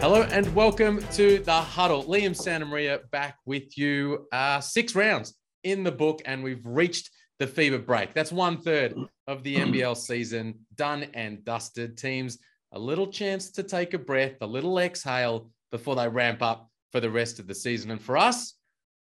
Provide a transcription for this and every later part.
Hello and welcome to the huddle. Liam Santamaria back with you. Uh, six rounds in the book, and we've reached the FIBA break. That's one third of the NBL season done and dusted. Teams a little chance to take a breath, a little exhale before they ramp up for the rest of the season. And for us,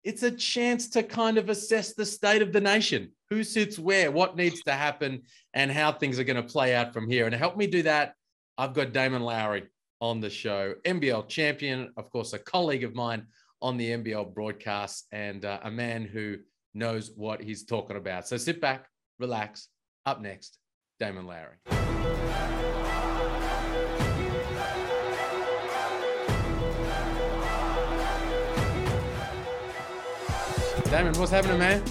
it's a chance to kind of assess the state of the nation who sits where, what needs to happen, and how things are going to play out from here. And to help me do that, I've got Damon Lowery on the show, NBL champion, of course, a colleague of mine on the NBL broadcast, and uh, a man who knows what he's talking about. So sit back, relax. Up next, Damon Lowery. Damon, what's happening, man?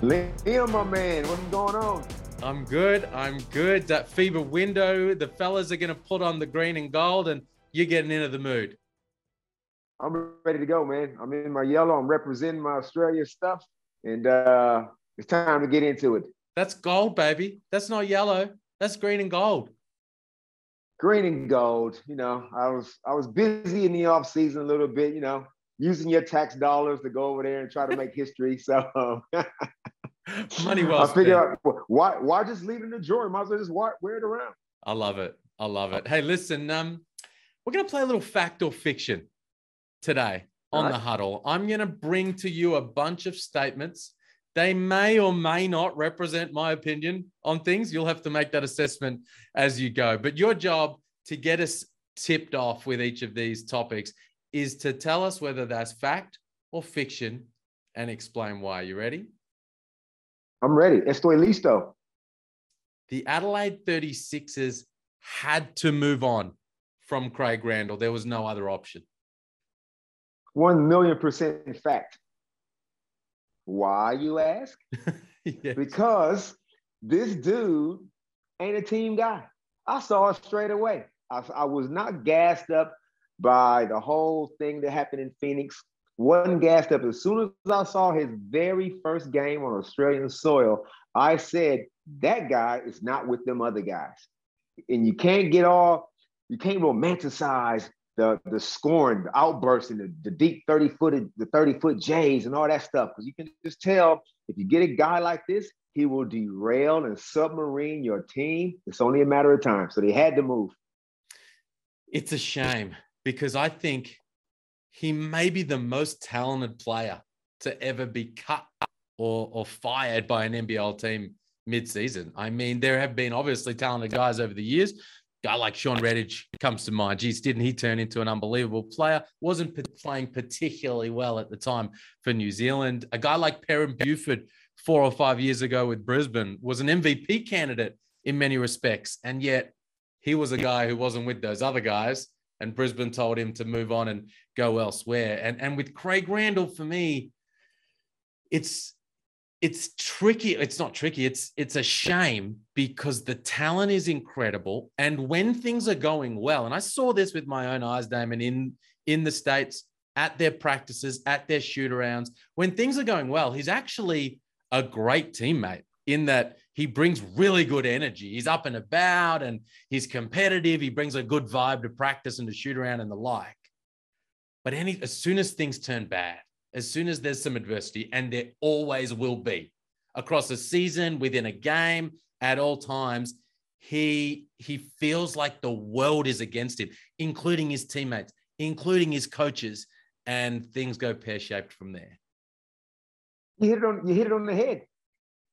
Liam, my man, what's going on? I'm good. I'm good. That FIBA window, the fellas are going to put on the green and gold, and you're getting into the mood. I'm ready to go, man. I'm in my yellow. I'm representing my Australia stuff, and uh, it's time to get into it. That's gold, baby. That's not yellow. That's green and gold. Green and gold. You know, I was I was busy in the off season a little bit. You know, using your tax dollars to go over there and try to make history. So money well I figure out why why just leave it in the drawer? Might as well just wear it around. I love it. I love it. Hey, listen, um, we're gonna play a little fact or fiction today on right. the huddle. I'm gonna bring to you a bunch of statements. They may or may not represent my opinion on things. You'll have to make that assessment as you go. But your job to get us tipped off with each of these topics is to tell us whether that's fact or fiction and explain why. You ready? I'm ready. Estoy listo. The Adelaide 36ers had to move on from Craig Randall. There was no other option. One million percent in fact. Why, you ask? yes. Because this dude ain't a team guy. I saw it straight away. I, I was not gassed up by the whole thing that happened in Phoenix. Wasn't gassed up. As soon as I saw his very first game on Australian soil, I said, that guy is not with them other guys. And you can't get all, you can't romanticize the the scoring, the outbursts, and the, the deep 30 footed, the 30 foot Jays and all that stuff. Because you can just tell if you get a guy like this, he will derail and submarine your team. It's only a matter of time. So they had to move. It's a shame because I think he may be the most talented player to ever be cut or, or fired by an NBL team mid-season. I mean, there have been obviously talented guys over the years. Guy like Shawn Redhage comes to mind. Geez, didn't he turn into an unbelievable player? Wasn't playing particularly well at the time for New Zealand. A guy like Perrin Buford four or five years ago with Brisbane was an MVP candidate in many respects, and yet he was a guy who wasn't with those other guys and Brisbane told him to move on and go elsewhere. And and with Craig Randall, for me, it's it's tricky. It's not tricky. It's it's a shame because the talent is incredible. And when things are going well, and I saw this with my own eyes, Damon, in in the states at their practices, at their shoot arounds, when things are going well, he's actually a great teammate in that he brings really good energy. He's up and about and he's competitive. He brings a good vibe to practice and to shoot around and the like. But any as soon as things turn bad, as soon as there's some adversity, and there always will be across a season, within a game, at all times, he he feels like the world is against him, including his teammates, including his coaches, and things go pear-shaped from there. You hit it on you hit it on the head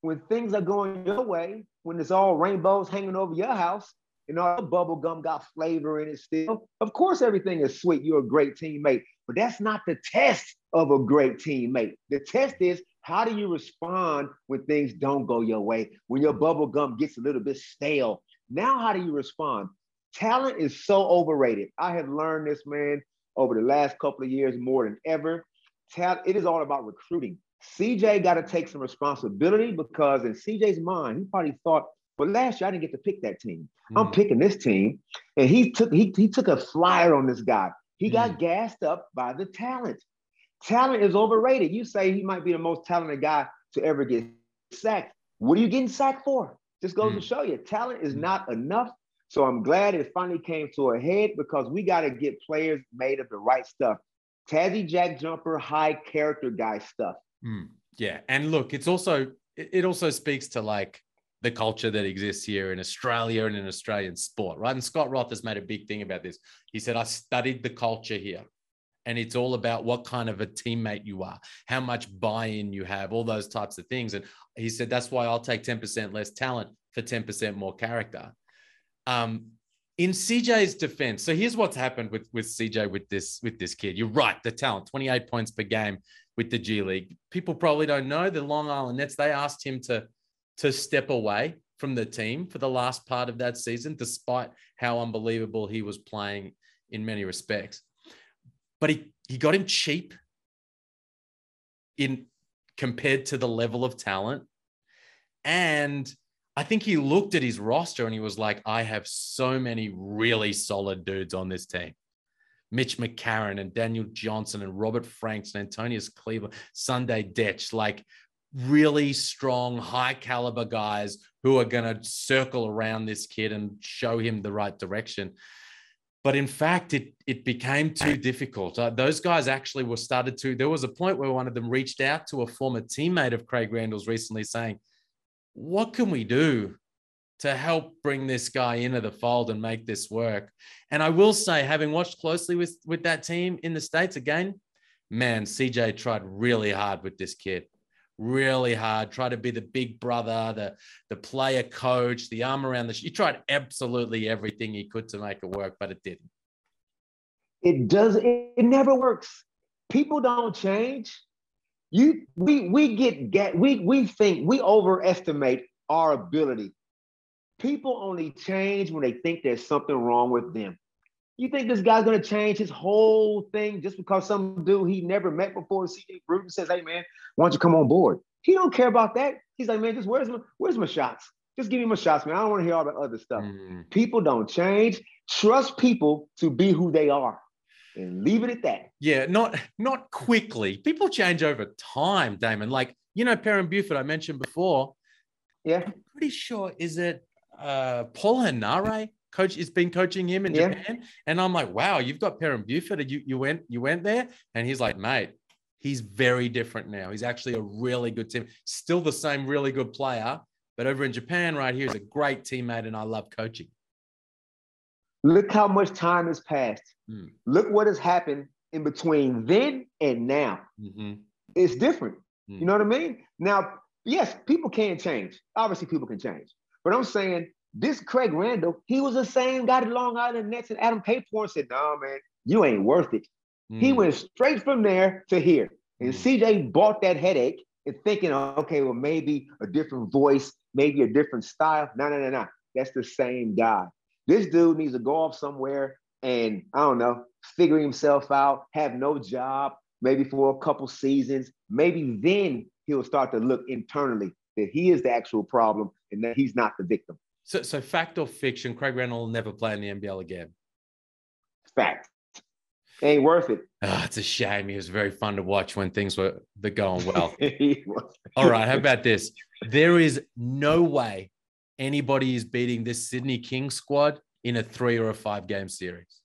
when things are going your way, when it's all rainbows hanging over your house and all the bubble gum got flavor in it still, of course everything is sweet. You're a great teammate, but that's not the test of a great teammate. The test is how do you respond when things don't go your way, when your bubble gum gets a little bit stale? Now, how do you respond? Talent is so overrated. I have learned this, man, over the last couple of years more than ever. Talent, it is all about recruiting. CJ got to take some responsibility because in CJ's mind, he probably thought, well, last year I didn't get to pick that team. Mm. I'm picking this team. And he took he, he took a flyer on this guy. He mm. got gassed up by the talent. Talent is overrated. You say he might be the most talented guy to ever get sacked. What are you getting sacked for? Just goes mm. to show you talent is mm. not enough. So I'm glad it finally came to a head because we got to get players made of the right stuff. Tassie Jack Jumper, high character guy stuff. Mm, yeah. And look, it's also, it also speaks to like the culture that exists here in Australia and in Australian sport, right? And Scott Roth has made a big thing about this. He said, I studied the culture here and it's all about what kind of a teammate you are, how much buy in you have, all those types of things. And he said, that's why I'll take 10% less talent for 10% more character. Um, in CJ's defense, so here's what's happened with, with CJ with this with this kid. You're right, the talent, 28 points per game with the G League. People probably don't know the Long Island Nets. They asked him to to step away from the team for the last part of that season, despite how unbelievable he was playing in many respects but he, he got him cheap in compared to the level of talent. And I think he looked at his roster and he was like, I have so many really solid dudes on this team. Mitch McCarron and Daniel Johnson and Robert Franks and Antonius Cleveland, Sunday Dech, like really strong, high caliber guys who are going to circle around this kid and show him the right direction. But in fact it it became too difficult. Uh, those guys actually were started to there was a point where one of them reached out to a former teammate of craig randall's recently saying what can we do to help bring this guy into the fold and make this work and i will say having watched closely with with that team in the states again man cj tried really hard with this kid really hard, try to be the big brother, the the player coach, the arm around the. He tried absolutely everything he could to make it work, but it didn't. It does. It, it never works. People don't change. You we we get get we we think we overestimate our ability. People only change when they think there's something wrong with them. You think this guy's gonna change his whole thing just because some dude he never met before, CJ Bruton says, "Hey man, why don't you come on board?" He don't care about that. He's like, "Man, just where's my where's my shots? Just give me my shots, man. I don't want to hear all that other stuff." Mm. People don't change. Trust people to be who they are, and leave it at that. Yeah, not not quickly. People change over time, Damon. Like you know, Perrin Buford I mentioned before. Yeah, I'm pretty sure is it uh, Paul Henare coach has been coaching him in yeah. Japan. And I'm like, wow, you've got Perrin Buford. You you went you went there, and he's like, mate, he's very different now. He's actually a really good team. Still the same really good player, but over in Japan, right here, he's a great teammate, and I love coaching. Look how much time has passed. Mm. Look what has happened in between then and now. Mm-hmm. It's different. Mm. You know what I mean? Now, yes, people can change. Obviously, people can change. But I'm saying this Craig Randall, he was the same guy at Long Island Nets, and Adam Caporn said, "No, man, you ain't worth it." Mm. He went straight from there to here, and mm. CJ bought that headache and thinking, "Okay, well, maybe a different voice, maybe a different style." No, no, no, no. That's the same guy. This dude needs to go off somewhere and I don't know, figure himself out, have no job, maybe for a couple seasons. Maybe then he'll start to look internally that he is the actual problem and that he's not the victim. So, so fact or fiction, Craig Randall will never play in the NBL again. Fact. Ain't worth it. Oh, it's a shame. He was very fun to watch when things were the going well. All right. How about this? There is no way anybody is beating this Sydney Kings squad in a three or a five game series.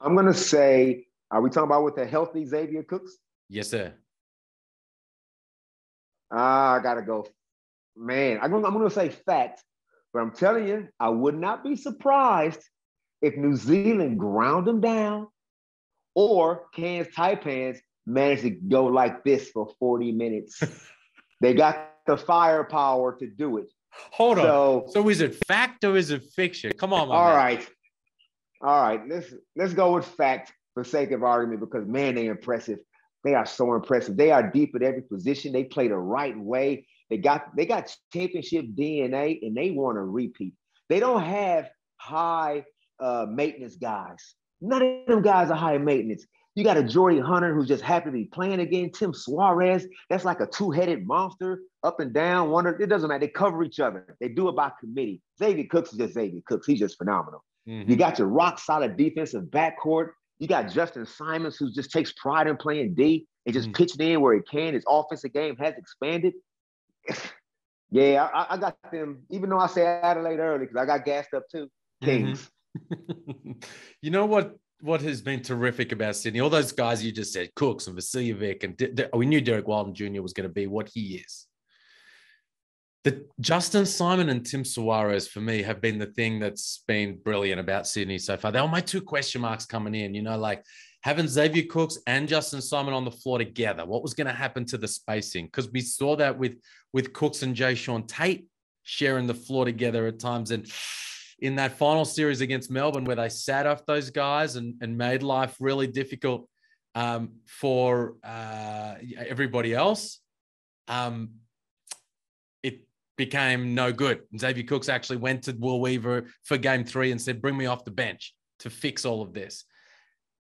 I'm gonna say, are we talking about with a healthy Xavier Cooks? Yes, sir. Ah, I gotta go. Man, I'm gonna, I'm gonna say fact, but I'm telling you, I would not be surprised if New Zealand ground them down or Cairns Taipans managed to go like this for 40 minutes. they got the firepower to do it. Hold so, on. So is it fact or is it fiction? Come on. All man. right. All right. Let's let's go with fact for sake of argument because man, they impressive. They are so impressive. They are deep at every position. They play the right way. They got they got championship DNA and they want to repeat. They don't have high uh, maintenance guys. None of them guys are high maintenance. You got a Jordy Hunter who's just happy to be playing again. Tim Soares, that's like a two-headed monster, up and down. One, it doesn't matter. They cover each other. They do it by committee. Xavier Cooks is just Xavier Cooks. He's just phenomenal. Mm-hmm. You got your rock solid defensive backcourt. You got Justin Simons, who just takes pride in playing D and just mm. pitching in where he can. His offensive game has expanded. Yeah, I, I got them. Even though I said Adelaide early because I got gassed up too. Kings. Mm-hmm. you know what? What has been terrific about Sydney? All those guys you just said, Cooks and Vasiljevic, and D- D- we knew Derrick Walton Jr. was going to be what he is. The Justin Simon and Tim Soares for me have been the thing that's been brilliant about Sydney so far. They were my two question marks coming in. You know, like having Xavier Cooks and Justin Simon on the floor together. What was going to happen to the spacing? Because we saw that with with Cooks and Jae'Sean Tate sharing the floor together at times. And in that final series against Melbourne, where they sat off those guys and, and made life really difficult um, for uh, everybody else, um, became no good. Xavier Cooks actually went to Will Weaver for game three and said, Bring me off the bench to fix all of this.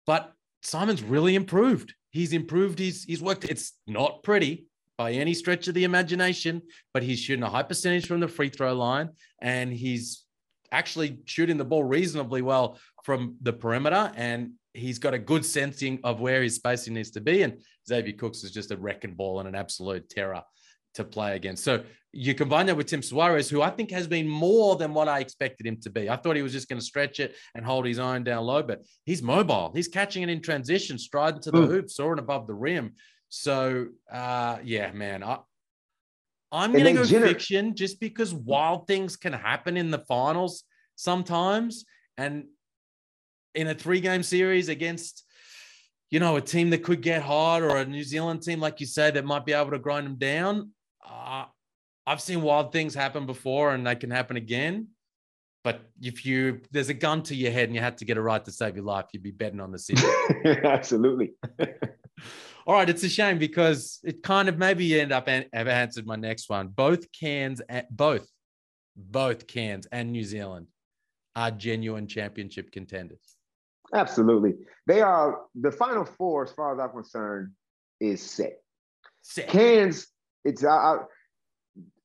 But Simon's really improved. He's improved. He's he's worked. It's not pretty by any stretch of the imagination, but he's shooting a high percentage from the free throw line, and he's actually shooting the ball reasonably well from the perimeter. And he's got a good sensing of where his spacing needs to be. And Xavier Cooks is just a wrecking ball and an absolute terror to play against. So you combine that with Tim Soares, who I think has been more than what I expected him to be. I thought he was just going to stretch it and hold his own down low, but he's mobile. He's catching it in transition, striding to the mm. hoop, soaring above the rim. So uh, yeah, man, I, I'm going to go fiction just because wild things can happen in the finals sometimes, and in a three-game series against you know, a team that could get hot or a New Zealand team, like you say, that might be able to grind them down uh, I've seen wild things happen before and they can happen again. But if you there's a gun to your head and you had to get a right to save your life, you'd be betting on the city. Absolutely. All right, it's a shame because it kind of maybe you end up an, have answered my next one. Both Cairns, both, both Cairns and New Zealand are genuine championship contenders. Absolutely, they are. The final four, as far as I'm concerned, is set. Set. Cairns it's I,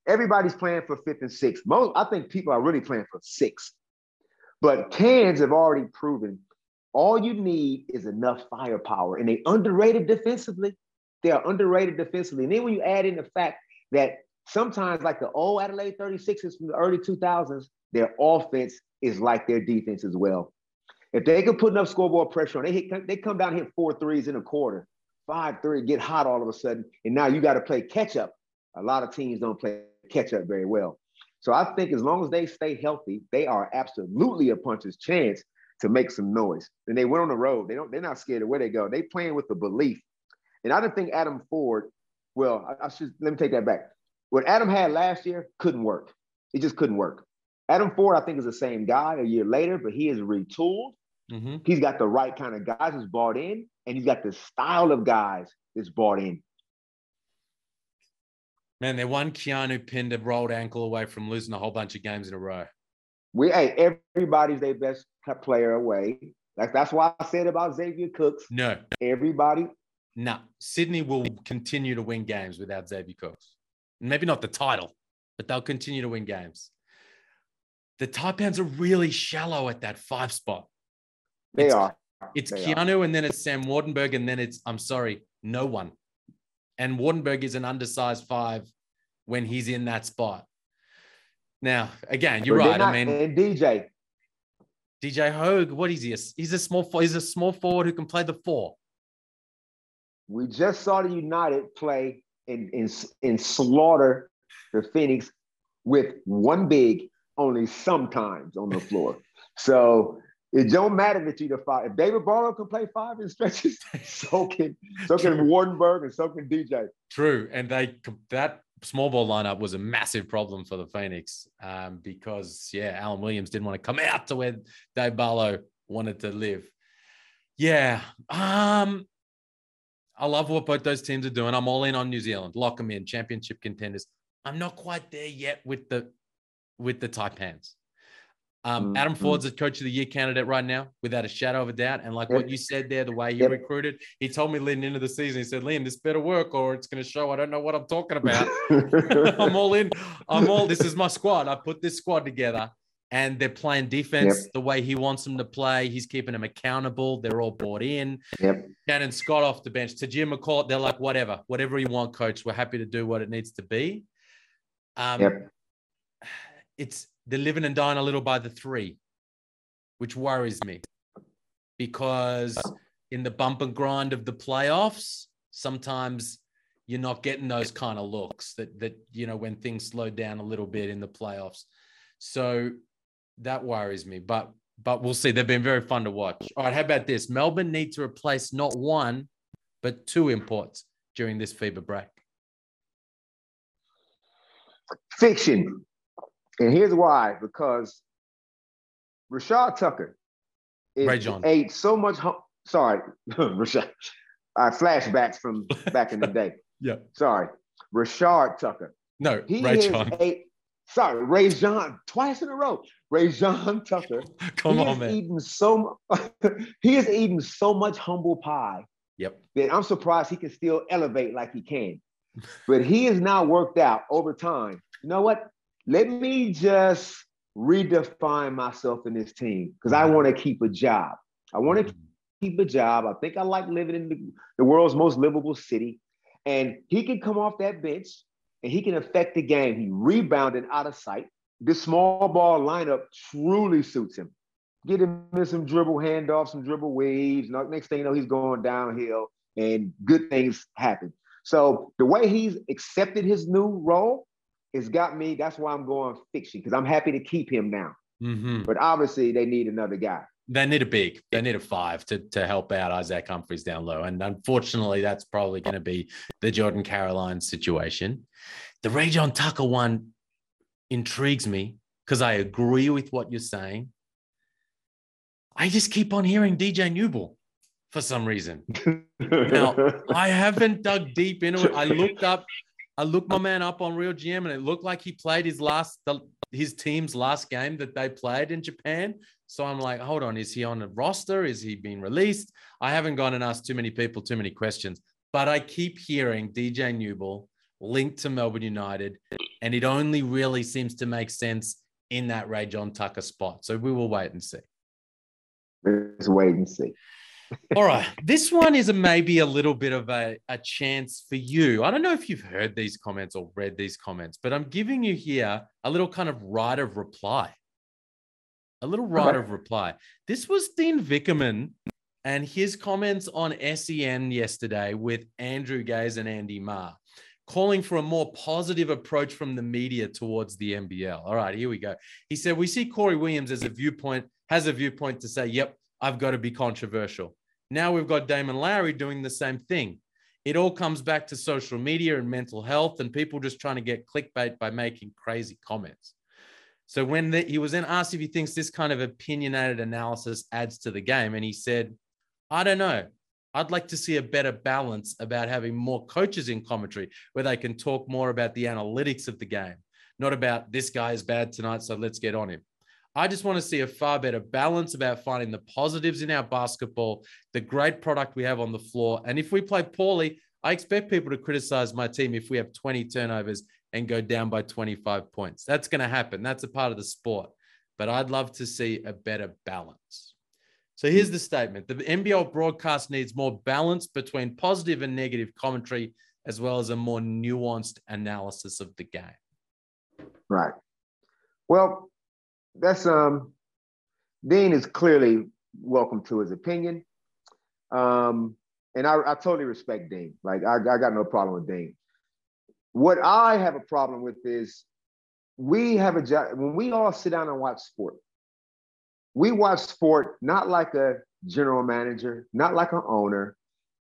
everybody's playing for fifth and sixth. Most I think people are really playing for sixth. But Cairns have already proven all you need is enough firepower, and they underrated defensively. They are underrated defensively. And then when you add in the fact that sometimes, like the old Adelaide 36ers from the early 2000s, their offense is like their defense as well. If they can put enough scoreboard pressure on, they hit, they come down and hit four threes in a quarter five three, get hot all of a sudden, and now you got to play catch up. A lot of teams don't play catch up very well. So I think as long as they stay healthy, they are absolutely a puncher's chance to make some noise. And they went on the road. They don't. They're not scared of where they go. They playing with the belief. And I don't think Adam Forde. Well, I, I should let me take that back. What Adam had last year couldn't work. It just couldn't work. Adam Forde, I think, is the same guy a year later, but he is retooled. Mm-hmm. He's got the right kind of guys who's bought in, and he's got the style of guys that's bought in. Man, they're one Keanu Pinder rolled ankle away from losing a whole bunch of games in a row. We hey, everybody's their best player away. Like that's why I said about Xavier Cooks. No, everybody. No, Sydney will continue to win games without Xavier Cooks. Maybe not the title, but they'll continue to win games. The Taipans are really shallow at that five spot. They it's, are. It's they Keanu, are. and then it's Sam Waardenburg, and then it's I'm sorry, no one. And Waardenburg is an undersized five when he's in that spot. Now, again, you're right. Not, I mean, and DJ, DJ Hogue, what is he? He's a small. He's a small forward who can play the four. We just saw the United play in in, in slaughter the Phoenix with one big only sometimes on the floor. so it don't matter that you're the five. If David Barlow can play five in stretches, so can so can Waardenburg and so can DJ. True, and they that small ball lineup was a massive problem for the Phoenix um, because yeah, Alan Williams didn't want to come out to where Dave Barlow wanted to live. Yeah, um, I love what both those teams are doing. I'm all in on New Zealand. Lock them in, championship contenders. I'm not quite there yet with the with the Taipans. Um, mm-hmm. Adam Forde's a coach of the year candidate right now, without a shadow of a doubt. And like what you said there, the way he recruited, he told me leading into the season, he said, Liam, this better work or it's going to show I don't know what I'm talking about. I'm all in. I'm all, this is my squad. I put this squad together and they're playing defense yep. the way he wants them to play. He's keeping them accountable. They're all bought in. Yep. Shannon Scott off the bench. Tahjere McCall, they're like, whatever, whatever you want, coach. We're happy to do what it needs to be. Um, yep. It's they're living and dying a little by the three, which worries me because in the bump and grind of the playoffs, sometimes you're not getting those kind of looks that that you know when things slow down a little bit in the playoffs. So that worries me, but but we'll see. They've been very fun to watch. All right, how about this? Melbourne need to replace not one, but two imports during this FIBA break. Fiction. And here's why because Rashad Tucker Ray John. ate so much. Hum- Sorry, Rashad. Uh, flashbacks from back in the day. yeah. Sorry, Rashard Tucker. No, he Ray John. Ate, sorry, Ray John. Twice in a row. Ray John Tucker. Come he on, man. Eaten so he has eaten so much humble pie. Yep. That I'm surprised he can still elevate like he can. but he has now worked out over time. You know what? Let me just redefine myself in this team because I mm-hmm. want to keep a job. I want to mm-hmm. keep a job. I think I like living in the, the world's most livable city. And he can come off that bench and he can affect the game. He rebounded out of sight. This small ball lineup truly suits him. Get him in some dribble handoffs, some dribble waves. Next thing you know, he's going downhill and good things happen. So the way he's accepted his new role has got me. That's why I'm going fiction because I'm happy to keep him now. Mm-hmm. But obviously, they need another guy. They need a big. They need a five to to help out Isaac Humphries down low, and unfortunately, that's probably going to be the Jordan Caroline situation. The Ray John Tucker one intrigues me because I agree with what you're saying. I just keep on hearing DJ Newball for some reason. now, I haven't dug deep into it. I looked up, I looked my oh. man up on Real GM, and it looked like he played his last, the, his team's last game that they played in Japan. So I'm like, hold on, is he on the roster? Is he being released? I haven't gone and asked too many people too many questions, but I keep hearing DJ Newball linked to Melbourne United, and it only really seems to make sense in that Ray John Tucker spot. So we will wait and see. Let's wait and see. All right. This one is a, maybe a little bit of a, a chance for you. I don't know if you've heard these comments or read these comments, but I'm giving you here a little kind of right of reply. A little right of reply. This was Dean Vickerman and his comments on SEN yesterday with Andrew Gaze and Andy Marr, calling for a more positive approach from the media towards the NBL. All right, here we go. He said, We see Corey Williams as a viewpoint, has a viewpoint to say, Yep, I've got to be controversial. Now we've got Damon Lowery doing the same thing. It all comes back to social media and mental health and people just trying to get clickbait by making crazy comments. So when the, he was then asked if he thinks this kind of opinionated analysis adds to the game, and he said, I don't know. I'd like to see a better balance about having more coaches in commentary where they can talk more about the analytics of the game, not about this guy is bad tonight, so let's get on him. I just want to see a far better balance about finding the positives in our basketball, the great product we have on the floor. And if we play poorly, I expect people to criticize my team if we have 20 turnovers and go down by 25 points. That's going to happen. That's a part of the sport. But I'd love to see a better balance. So here's the statement the NBL broadcast needs more balance between positive and negative commentary, as well as a more nuanced analysis of the game. Right. Well, that's um Dean is clearly welcome to his opinion. Um, and I, I totally respect Dean. Like I, I got no problem with Dean. What I have a problem with is we have a job when we all sit down and watch sport. We watch sport not like a general manager, not like an owner.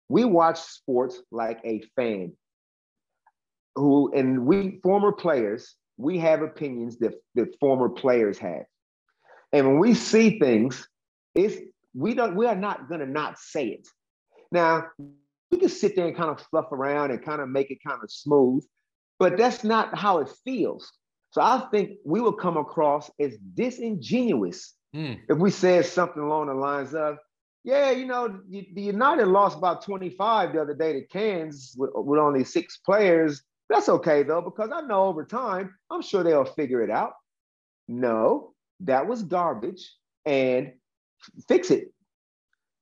We watch sports like a fan who, and we former players we have opinions that, that former players have. And when we see things, it's we don't we are not gonna not say it. Now, we can sit there and kind of fluff around and kind of make it kind of smooth, but that's not how it feels. So I think we will come across as disingenuous mm. if we said something along the lines of, yeah, you know, the United lost about 25 the other day to Cairns with, with only six players. That's okay though, because I know over time, I'm sure they'll figure it out. No, that was garbage and fix it.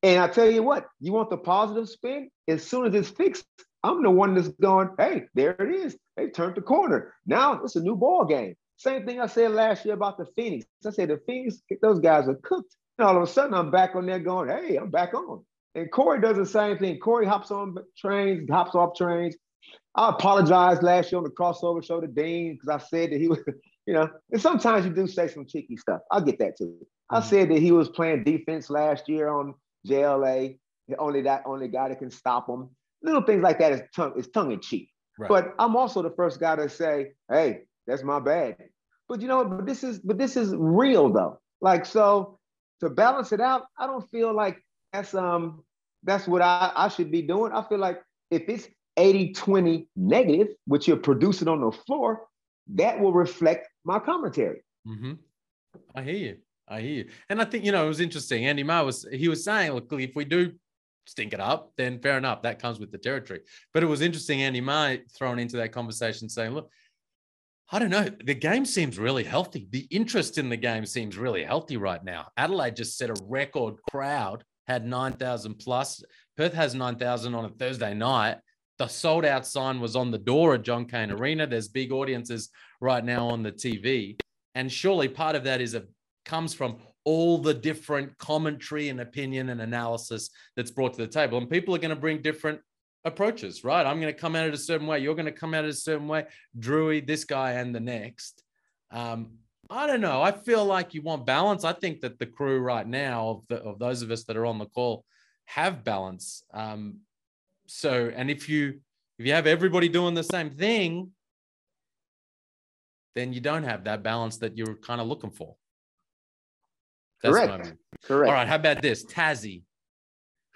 And I tell you what, you want the positive spin? As soon as it's fixed, I'm the one that's going, hey, there it is. They turned the corner. Now it's a new ball game. Same thing I said last year about the Phoenix. I said the Phoenix, those guys are cooked. And all of a sudden I'm back on there going, hey, I'm back on. And Corey does the same thing. Corey hops on trains, hops off trains. I apologized last year on the crossover show to Dean because I said that he was, you know, and sometimes you do say some cheeky stuff. I'll get that too. Mm-hmm. I said that he was playing defense last year on JLA, the only that only guy that can stop him. Little things like that is tongue is tongue in cheek. Right. But I'm also the first guy to say, hey, that's my bad. But you know, but this is but this is real though. Like so to balance it out, I don't feel like that's um that's what I, I should be doing. I feel like if it's 80 20 negative, which you're producing on the floor, that will reflect my commentary. Mm-hmm. I hear you. I hear you. And I think, you know, it was interesting. Andy Marr was, he was saying, look, if we do stink it up, then fair enough. That comes with the territory. But it was interesting, Andy Marr thrown into that conversation saying, look, I don't know. The game seems really healthy. The interest in the game seems really healthy right now. Adelaide just set a record crowd, had 9,000 plus. Perth has 9,000 on a Thursday night. The sold out sign was on the door at John Cain Arena. There's big audiences right now on the TV. And surely part of that is a comes from all the different commentary and opinion and analysis that's brought to the table. And people are going to bring different approaches, right? I'm going to come at it a certain way. You're going to come at it a certain way. Drewy, this guy, and the next. Um, I don't know. I feel like you want balance. I think that the crew right now of, the, of those of us that are on the call have balance. Um, so, and if you if you have everybody doing the same thing, then you don't have that balance that you're kind of looking for. That's Correct. Correct. All right. How about this? Tassie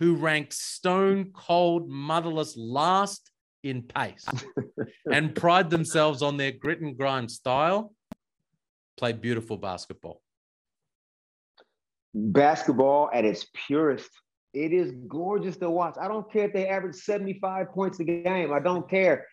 who ranks stone cold motherless last in pace and pride themselves on their grit and grind style, play beautiful basketball. Basketball at its purest. It is gorgeous to watch. I don't care if they average 75 points a game. I don't care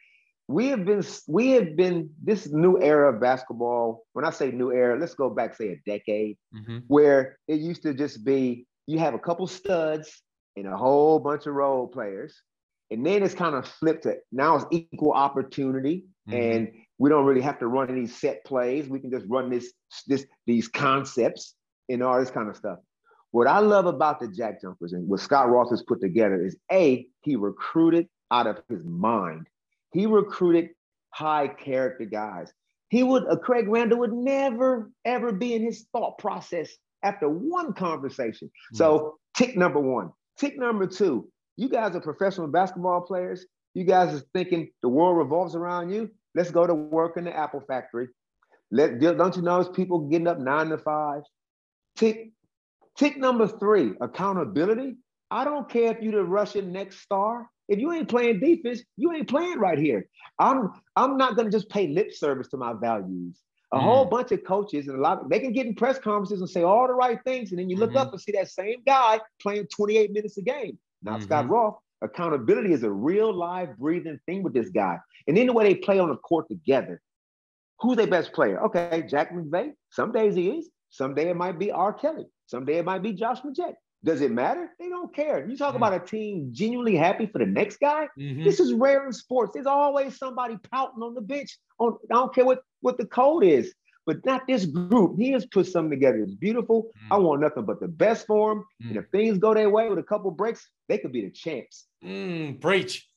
we have been we have been this new era of basketball when i say new era let's go back say a decade mm-hmm. where it used to just be you have a couple studs and a whole bunch of role players and then it's kind of flipped to now it's equal opportunity mm-hmm. and we don't really have to run any set plays we can just run this this these concepts and all this kind of stuff what i love about the jack jumpers and what Scott Roth has put together is a he recruited out of his mind he recruited high character guys. He would, uh, Craig Randall would never, ever be in his thought process after one conversation. Mm-hmm. So, tick number one. Tick number two, you guys are professional basketball players. You guys are thinking the world revolves around you. Let's go to work in the Apple factory. Let, don't you notice people getting up nine to five? Tick, tick number three, accountability. I don't care if you're the Russian next star. If you ain't playing defense, you ain't playing right here. I'm I'm not gonna just pay lip service to my values. A mm whole bunch of coaches and a lot of, they can get in press conferences and say all the right things, and then you look mm-hmm. up and see that same guy playing 28 minutes a game. Not mm-hmm. Scott Roth. Accountability is a real live breathing thing with this guy. And then the way they play on the court together. Who's their best player? Okay, Jack McVeigh. Some days he is. Some day it might be R. Kelly. Some day it might be Josh Magette. Does it matter? They don't care. You talk mm about a team genuinely happy for the next guy. Mm-hmm. This is rare in sports. There's always somebody pouting on the bench. On I don't care what what the code is, but not this group. He has put something together. It's beautiful. mm I want nothing but the best for him. And if things go their way with a couple breaks, they could be the champs. Mm, preach.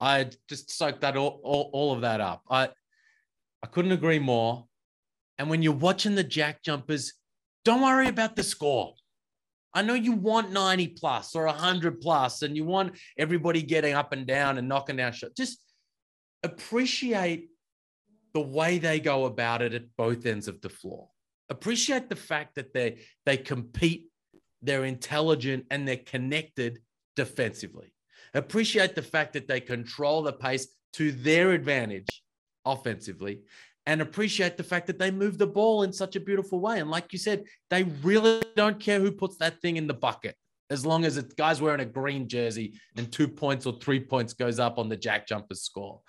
I just soaked that all, all, all of that up. I I couldn't agree more. And when you're watching the jack jumpers, don't worry about the score. I know you want 90 plus or 100 plus and you want everybody getting up and down and knocking down shots. Just appreciate the way they go about it at both ends of the floor. Appreciate the fact that they they compete, they're intelligent and they're connected defensively. Appreciate the fact that they control the pace to their advantage offensively and appreciate the fact that they move the ball in such a beautiful way. And like you said, they really don't care who puts that thing in the bucket as long as it's guys wearing a green jersey and two points or three points goes up on the jack jumpers score.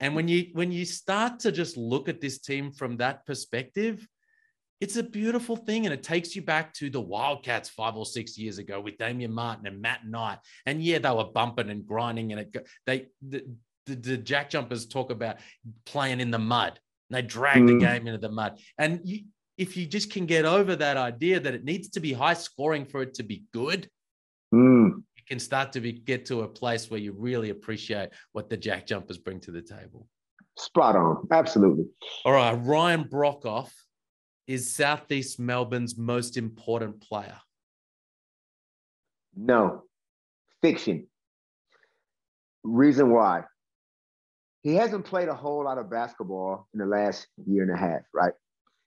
And when you when you start to just look at this team from that perspective, it's a beautiful thing. And it takes you back to the Wildcats five or six years ago with Damian Martin and Matt Knight. And yeah, they were bumping and grinding and it they the, the, the Jack Jumpers talk about playing in the mud. They drag mm. the game into the mud. And you, if you just can get over that idea that it needs to be high scoring for it to be good, mm. you can start to be, get to a place where you really appreciate what the Jack Jumpers bring to the table. Spot on. Absolutely. All right. Ryan Broekhoff is Southeast Melbourne's most important player. No. Fiction. Reason why. He hasn't played a whole lot of basketball in the last year and a half, right?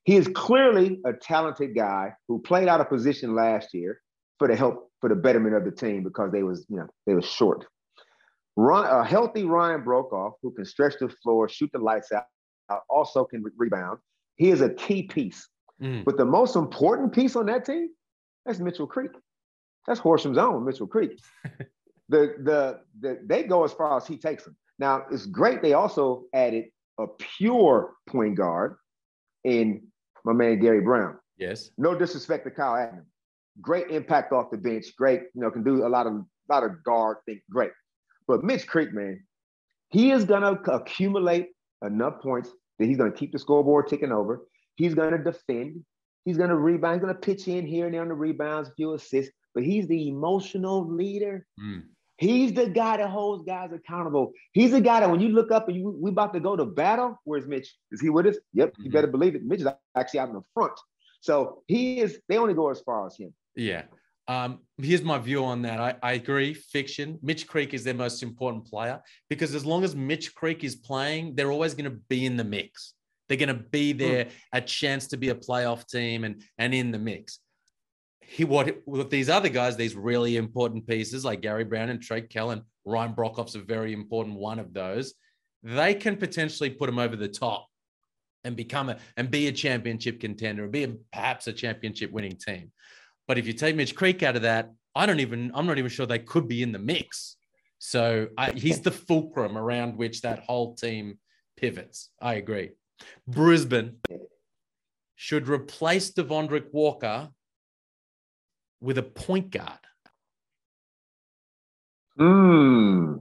He is clearly a talented guy who played out of position last year for the help for the betterment of the team because they was, you know, they was short. Run, a healthy Ryan Broekhoff who can stretch the floor, shoot the lights out, also can re- rebound. He is a key piece. Mm. But the most important piece on that team, that's Mitchell Creek. That's Horsham's own Mitchell Creek. the, the, the, they go as far as he takes them. Now, it's great they also added a pure point guard in my man Gary Browne. Yes. No disrespect to Kyle Adnam. Great impact off the bench. Great, you know, can do a lot of lot of guard thing. Great. But Mitch Creek, man, he is gonna accumulate enough points that he's gonna keep the scoreboard ticking over. He's gonna defend. He's gonna rebound. He's gonna pitch in here and there on the rebounds, a few assists. But he's the emotional leader. Mm. He's the guy that holds guys accountable. He's the guy that when you look up and you we about to go to battle, where's Mitch? Is he with us? Yep, you mm-hmm. better believe it. Mitch is actually out in the front. So he is, they only go as far as him. Yeah. Um, here's my view on that. I, I agree. Fiction. Mitch Creek is their most important player because as long as Mitch Creek is playing, they're always going to be in the mix. They're going to be hmm. there, mm. a chance to be a playoff team and and in the mix he what with these other guys, these really important pieces like Gary Browne and Trey Kellen, Ryan Broekhoff's a very important one of those. They can potentially put him over the top and become a and be a championship contender and be a, perhaps a championship winning team. But if you take Mitch Creek out of that, I don't even I'm not even sure they could be in the mix. So I, he's the fulcrum around which that whole team pivots. I agree. Brisbane should replace Devondrick Walker with a point guard? Hmm.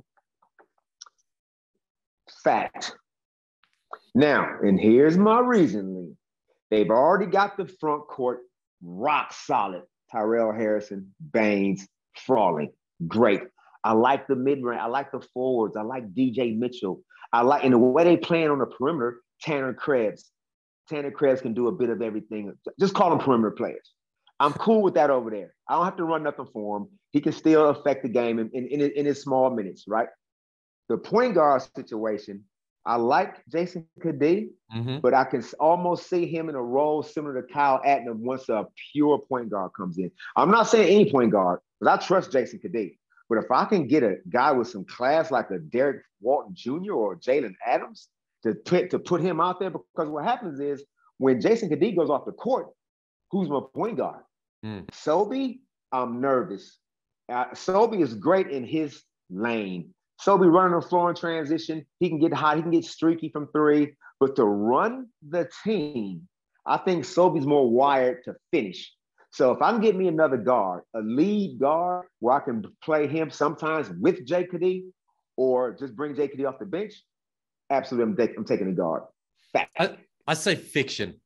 Fact. Now, and here's my reasoning. They've already got the front court rock solid. Tyrell Harrison, Baynes, Frawley. Great. I like the mid range. I like the forwards. I like DJ Mitchell. I like in the way they playing on the perimeter, Tanner Krebs. Tanner Krebs can do a bit of everything. Just call them perimeter players. I'm cool with that over there. I don't have to run nothing for him. He can still affect the game in, in, in, in his small minutes, right? The point guard situation, I like Jason Cadee, mm-hmm. but I can almost see him in a role similar to Kyle Adnam once a pure point guard comes in. I'm not saying any point guard, but I trust Jason Cadee. But if I can get a guy with some class like a Derrick Walton Jr. or Jalen Adams to put, to put him out there, because what happens is when Jason Cadee goes off the court, who's my point guard? Mm. Selby, I'm nervous. Uh, Selby is great in his lane. Selby running the floor in transition. He can get hot. He can get streaky from three. But to run the team, I think Selby's more wired to finish. So if I'm getting me another guard, a lead guard where I can play him sometimes with Cadee or just bring Cadee off the bench, absolutely, I'm, I'm taking a guard. Fact. I, I say fiction.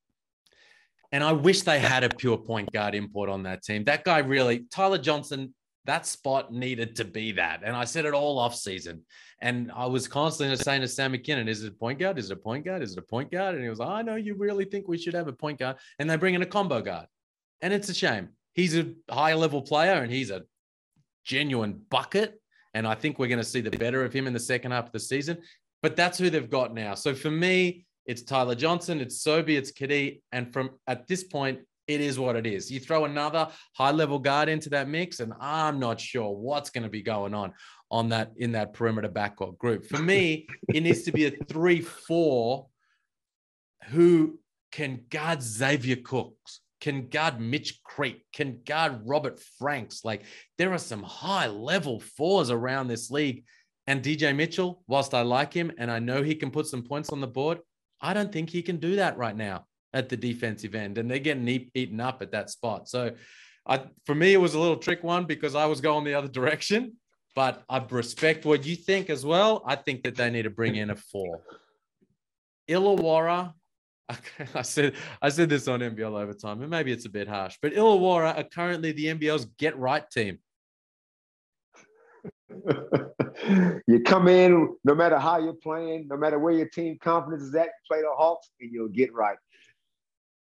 And I wish they had a pure point guard import on that team. That guy really, Tyler Johnson, that spot needed to be that. And I said it all off season. And I was constantly saying to Sam Mackinnon, is it a point guard? Is it a point guard? Is it a point guard? And he was I know you really think we should have a point guard. And they bring in a combo guard. And it's a shame. He's a high level player and he's a genuine bucket. And I think we're going to see the better of him in the second half of the season. But that's who they've got now. So for me, it's Tyler Johnson, it's Selby, it's Cadee. And from at this point, it is what it is. You throw another high level guard into that mix, and I'm not sure what's going to be going on on that in that perimeter backcourt group. For me, it needs to be a three four who can guard Xavier Cooks, can guard Mitch Creek, can guard Robert Franks. Like there are some high level fours around this league. And DJ Mitchell, whilst I like him and I know he can put some points on the board, I don't think he can do that right now at the defensive end, and they're getting eaten up at that spot. So, I, for me, it was a little trick one because I was going the other direction. but I respect what you think as well. I think that they need to bring in a four. Illawarra, I said I said this on NBL overtime, and maybe it's a bit harsh, but Illawarra are currently the NBL's get right team. you come in, no matter how you're playing, no matter where your team confidence is at, play the Hawks, and you'll get right.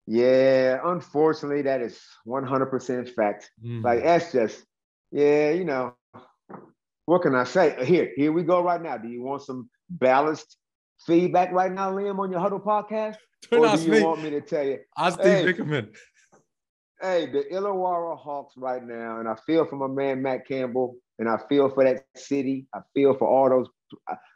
Yeah, unfortunately, that is 100% fact. Mm. Like that's just, yeah, you know, what can I say? Here, here we go right now. Do you want some balanced feedback right now, Liam, on your huddle podcast? Don't or do you me. want me to tell you? Hey, Steve Vickerman. Hey, the Illawarra Hawks right now, and I feel for my man Matt Campbell, and I feel for that city. I feel for all those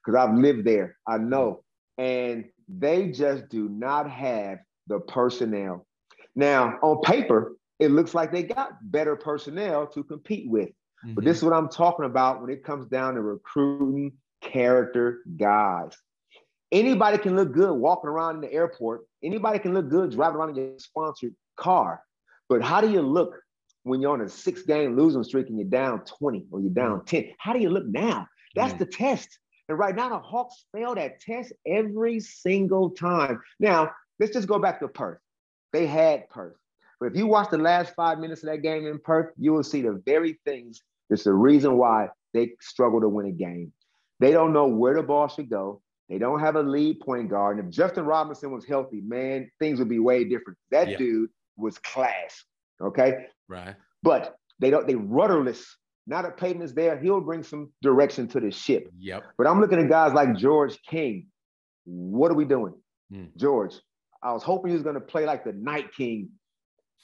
because I've lived there. I know, and they just do not have the personnel. Now, on paper, it looks like they got better personnel to compete with. Mm-hmm. But this is what I'm talking about when it comes down to recruiting character guys. Anybody can look good walking around in the airport. Anybody can look good driving around in your sponsored car. But how do you look when you're on a six game losing streak and you're down 20 or you're down mm. 10? How do you look now? That's mm. the test. And right now, the Hawks fail that test every single time. Now, let's just go back to Perth. They had Perth. But if you watch the last five minutes of that game in Perth, you will see the very things that's the reason why they struggle to win a game. They don't know where the ball should go. They don't have a lead point guard. And if Justin Robinson was healthy, man, things would be way different. That yeah. dude was class. Okay. Right. But they don't, they rudderless. Now that Peyton is there, he'll bring some direction to the ship. Yep. But I'm looking at guys like George King. What are we doing? Hmm. George, I was hoping he was going to play like the Night King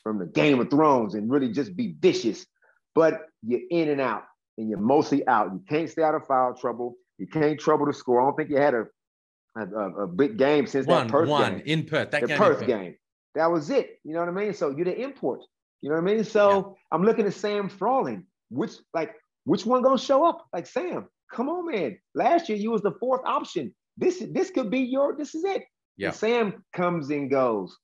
from the Game of Thrones and really just be vicious. But you're in and out, and you're mostly out. You can't stay out of foul trouble. You can't trouble the score. I don't think you had a a, a big game since one, that Perth one game. in Perth. That the Perth game. That was it. You know what I mean? So you're the import. You know what I mean? So yeah. I'm looking at Sam Froling. Which like which one gonna show up? Like Sam, come on, man. Last year you was the fourth option. This this could be your. This is it. Yeah. And Sam comes and goes.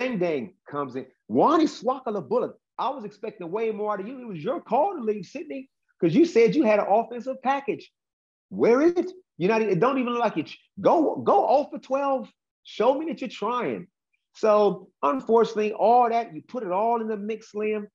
Deng Deng comes in. Wani Swaka Lo Buluk. I was expecting way more out of you. It was your call to leave Sydney because you said you had an offensive package. Where is it? You're not. It don't even look like it. Go go off for twelve. Show me that you're trying. So unfortunately, all that you put it all in the mix, Liam,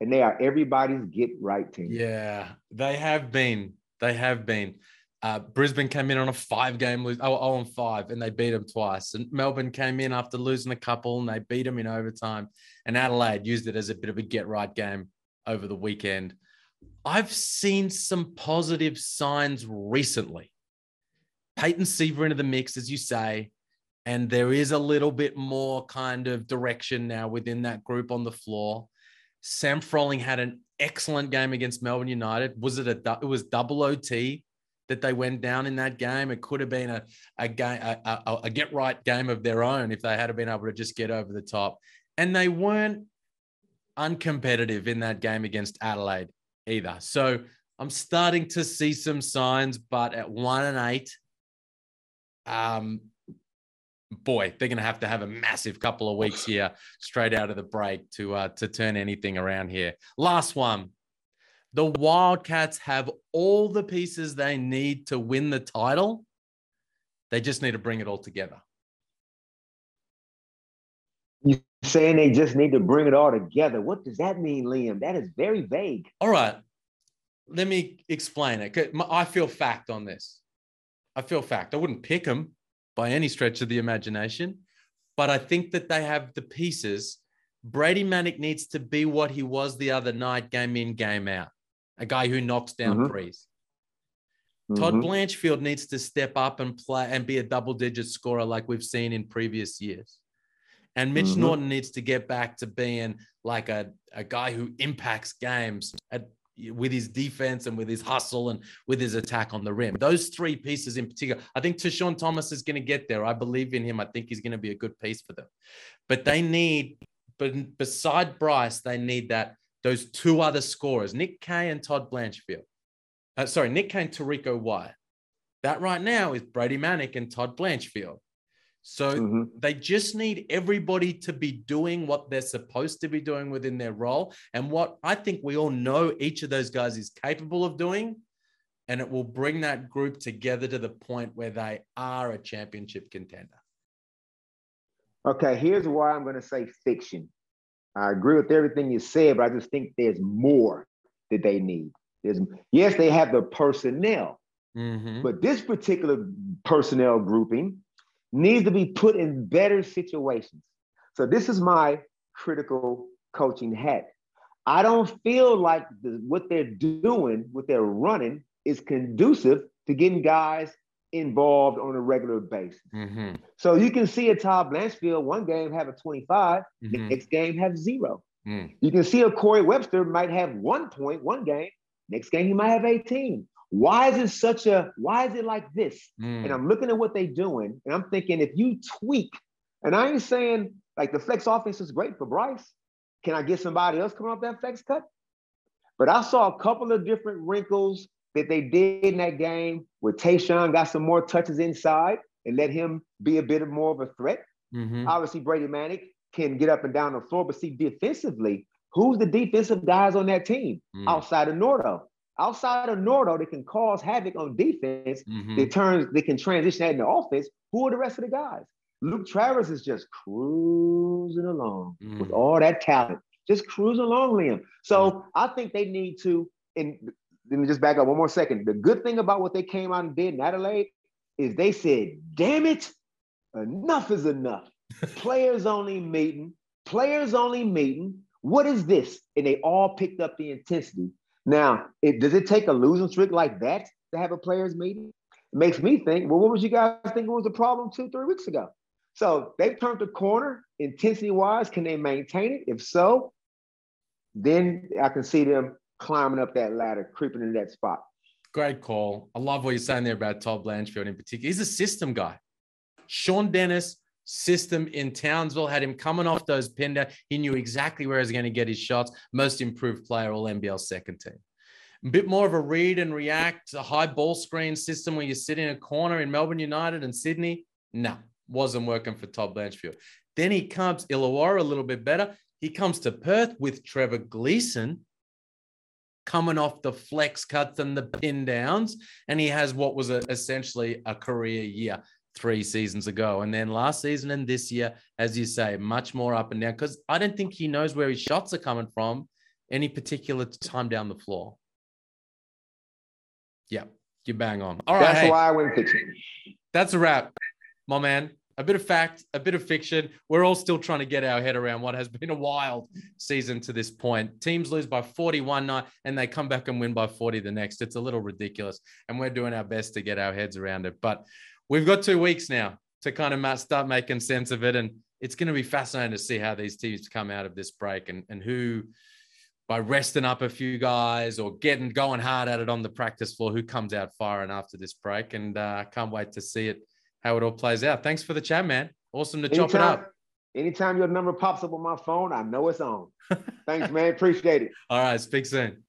and they are everybody's get right team. Yeah, they have been. They have been. Uh, Brisbane came in on a five game lose, oh, oh, on five, and they beat them twice. And Melbourne came in after losing a couple and they beat them in overtime. And Adelaide used it as a bit of a get right game over the weekend. I've seen some positive signs recently. Peyton Siva into the mix, as you say, and there is a little bit more kind of direction now within that group on the floor. Sam Froling had an excellent game against Melbourne United. Was it a it was double OT that they went down in that game? It could have been a a game a, a, a get right game of their own if they had been able to just get over the top. And they weren't uncompetitive in that game against Adelaide either. So I'm starting to see some signs, but at one and eight, um, boy, they're going to have to have a massive couple of weeks here straight out of the break to uh, to turn anything around here. Last one. The Wildcats have all the pieces they need to win the title. They just need to bring it all together. You saying they just need to bring it all together? What does that mean, Liam? That is very vague. All right, let me explain it. I feel fact on this. I feel fact. I wouldn't pick them by any stretch of the imagination, but I think that they have the pieces. Brady Manek needs to be what he was the other night, game in, game out, a guy who knocks down mm-hmm. threes. Mm-hmm. Todd Blanchfield needs to step up and play and be a double digit scorer like we've seen in previous years. And Mitch mm-hmm. Norton needs to get back to being like a, a guy who impacts games at, with his defense and with his hustle and with his attack on the rim. Those three pieces in particular, I think Tashawn Thomas is going to get there. I believe in him. I think he's going to be a good piece for them. But they need, but beside Bryce, they need that those two other scorers, Nick Kay and Todd Blanchfield. Uh, sorry, Nick Kay and Terrico White. That right now is Brady Manek and Todd Blanchfield. So mm-hmm. they just need everybody to be doing what they're supposed to be doing within their role. And what I think we all know each of those guys is capable of doing. And it will bring that group together to the point where they are a championship contender. Okay, here's why I'm going to say fiction. I agree with everything you said, but I just think there's more that they need. There's, yes, they have the personnel, mm-hmm. but this particular personnel grouping needs to be put in better situations. So this is my critical coaching hat. I don't feel like the, what they're doing, what they're running, is conducive to getting guys involved on a regular basis. Mm-hmm. So you can see a Todd Blanchfield one game have a 25, mm-hmm. next game have zero. Mm. You can see a Corey Webster might have one point one game, next game he might have 18. Why is it such a, why is it like this? Mm. And I'm looking at what they're doing and I'm thinking if you tweak, and I ain't saying like the flex offense is great for Bryce. Can I get somebody else coming off that flex cut? But I saw a couple of different wrinkles that they did in that game where Tayshaun got some more touches inside and let him be a bit of more of a threat. Mm-hmm. Obviously, Brady Manek can get up and down the floor, but see, defensively, who's the defensive guys on that team mm. outside of Nordo? Outside of Nordo that can cause havoc on defense, mm-hmm. that turns they can transition that into offense. Who are the rest of the guys? Luke Travers is just cruising along mm. with all that talent, just cruising along, Liam. So mm. I think they need to, and let me just back up one more second. The good thing about what they came out and did in Adelaide is they said, damn it, enough is enough. players only meeting, players only meeting. What is this? And they all picked up the intensity. Now, it, does it take a losing streak like that to have a players meeting? It makes me think, well, what was you guys thinking was the problem two, three weeks ago? So they've turned the corner intensity wise. Can they maintain it? If so, then I can see them climbing up that ladder, creeping into that spot. Great call. I love what you're saying there about Todd Blanchfield in particular. He's a system guy. Shawn Dennis system in Townsville, had him coming off those pin. He knew exactly where he was going to get his shots. Most improved player, all NBL second team. A bit more of a read and react, a high ball screen system where you sit in a corner in Melbourne United and Sydney. No, wasn't working for Todd Blanchfield. Then he comes Illawarra a little bit better. He comes to Perth with Trevor Gleeson coming off the flex cuts and the pin downs, and he has what was a, essentially a career year three seasons ago. And then last season and this year, as you say, much more up and down because I don't think he knows where his shots are coming from any particular time down the floor. Yeah, you bang on. All right. That's hey, why I went fiction. That's a wrap, my man. A bit of fact, a bit of fiction. We're all still trying to get our head around what has been a wild season to this point. Teams lose by 41 night and they come back and win by 40 the next. It's a little ridiculous. And we're doing our best to get our heads around it. But we've got two weeks now to kind of start making sense of it. And it's going to be fascinating to see how these teams come out of this break and, and who, by resting up a few guys or getting going hard at it on the practice floor, who comes out firing after this break. And I uh, can't wait to see it, how it all plays out. Thanks for the chat, man. Awesome to anytime, chop it up. Anytime your number pops up on my phone, I know it's on. Thanks, man. Appreciate it. All right. Speak soon.